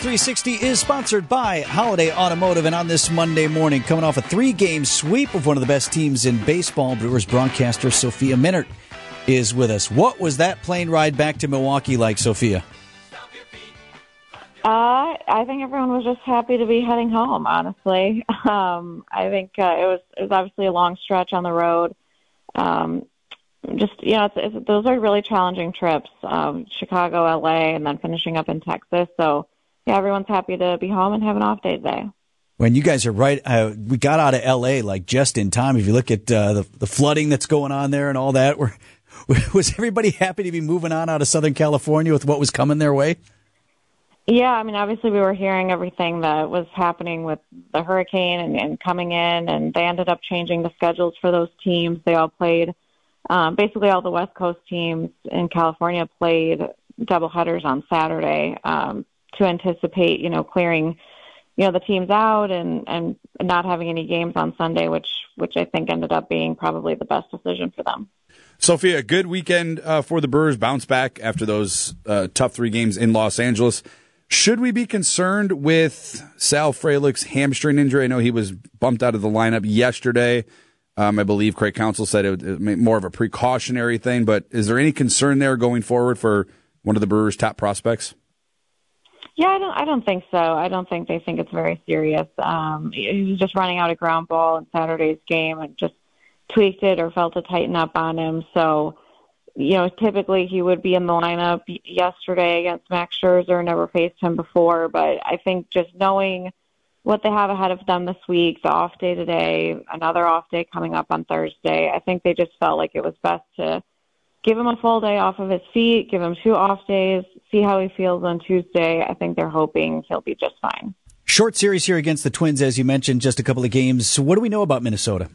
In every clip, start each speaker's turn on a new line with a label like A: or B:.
A: Brewers 360 is sponsored by Holiday Automotive, and on this Monday morning, coming off a three-game sweep of one of the best teams in baseball, Brewers broadcaster Sophia Minnaert is with us. What was that plane ride back to Milwaukee like, Sophia?
B: Uh, I think everyone was just happy to be heading home. Honestly, um, I think uh, it was it was obviously a long stretch on the road. Um, just you know, it's, it's, those are really challenging trips. Um, Chicago, LA, and then finishing up in Texas. So yeah, everyone's happy to be home and have an off day today.
A: When you guys are right, uh, we got out of LA like just in time. If you look at uh, the the flooding that's going on there and all that, we're, was everybody happy to be moving on out of Southern California with what was coming their way?
B: Yeah, I mean, obviously we were hearing everything that was happening with the hurricane and, and coming in, and they ended up changing the schedules for those teams. They all played um, basically all the West Coast teams in California played doubleheaders on Saturday um, to anticipate, you know, clearing, you know, the teams out and and not having any games on Sunday, which which I think ended up being probably the best decision for them.
C: Sophia, good weekend uh, for the Brewers. Bounce back after those uh, tough three games in Los Angeles. Should we be concerned with Sal Frelick's hamstring injury? I know he was bumped out of the lineup yesterday. Um, I believe Craig Counsell said it was more of a precautionary thing, but is there any concern there going forward for one of the Brewers' top prospects?
B: Yeah, I don't. I don't think so. I don't think they think it's very serious. Um, he was just running out a ground ball in Saturday's game and just tweaked it or felt it tighten up on him. So, you know, typically he would be in the lineup yesterday against Max Scherzer. Never faced him before, but I think just knowing what they have ahead of them this week, the off day today, another off day coming up on Thursday. I think they just felt like it was best to give him a full day off of his feet, give him two off days, see how he feels on Tuesday. I think they're hoping he'll be just fine.
A: Short series here against the Twins, as you mentioned, just a couple of games. So what do we know about Minnesota?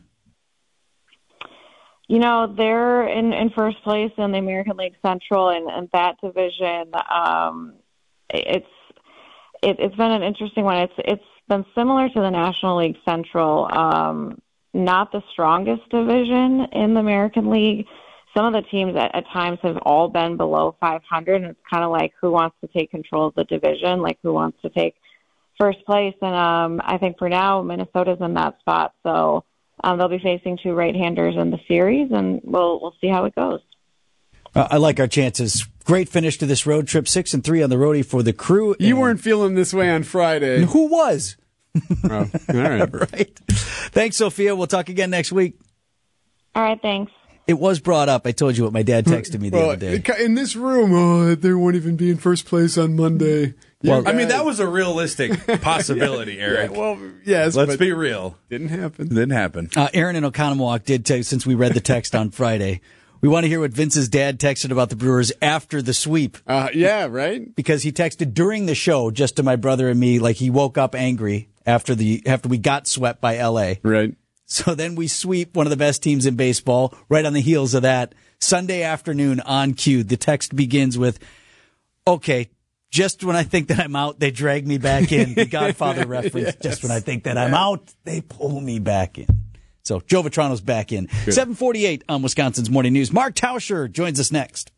B: You know, they're in, in first place in the American League Central, and, and that division, um, it's it, it's been an interesting one. It's it's been similar to the National League Central. Um, not the strongest division in the American League. Some of the teams at, at times have all been below 500, and it's kind of like who wants to take control of the division, like who wants to take first place. And um, I think for now, Minnesota's in that spot, so um, they'll be facing two right-handers in the series, and we'll we'll see how it goes.
A: Uh, I like our chances. Great finish to this road trip. Six and three on the roadie for the crew.
D: You weren't feeling this way on Friday.
A: Who was?
D: oh, all right.
A: right. Thanks, Sophia. We'll talk again next week.
B: All right. Thanks.
A: It was brought up. I told you what my dad texted me the
D: well,
A: other day.
D: In this room, oh, they won't even be in first place on Monday.
C: Well, I mean, that was a realistic possibility, Eric.
D: Yeah, well, yes.
C: Let's be real.
D: Didn't happen.
C: Didn't happen.
A: Uh, Aaron and Oconomowoc did text, since we read the text on Friday. We want to hear what Vince's dad texted about the Brewers after the sweep.
D: Uh, yeah, right.
A: Because he texted during the show just to my brother and me, like he woke up angry after the after we got swept by L.A.
D: Right.
A: So then we sweep one of the best teams in baseball. Right on the heels of that, Sunday afternoon on cue, the text begins with, "Okay, just when I think that I'm out, they drag me back in." The Godfather reference. yes. Just when I think that I'm out, they pull me back in. So Joe Vitrano's back in. Good. 748 on Wisconsin's Morning News. Mark Tauscher joins us next.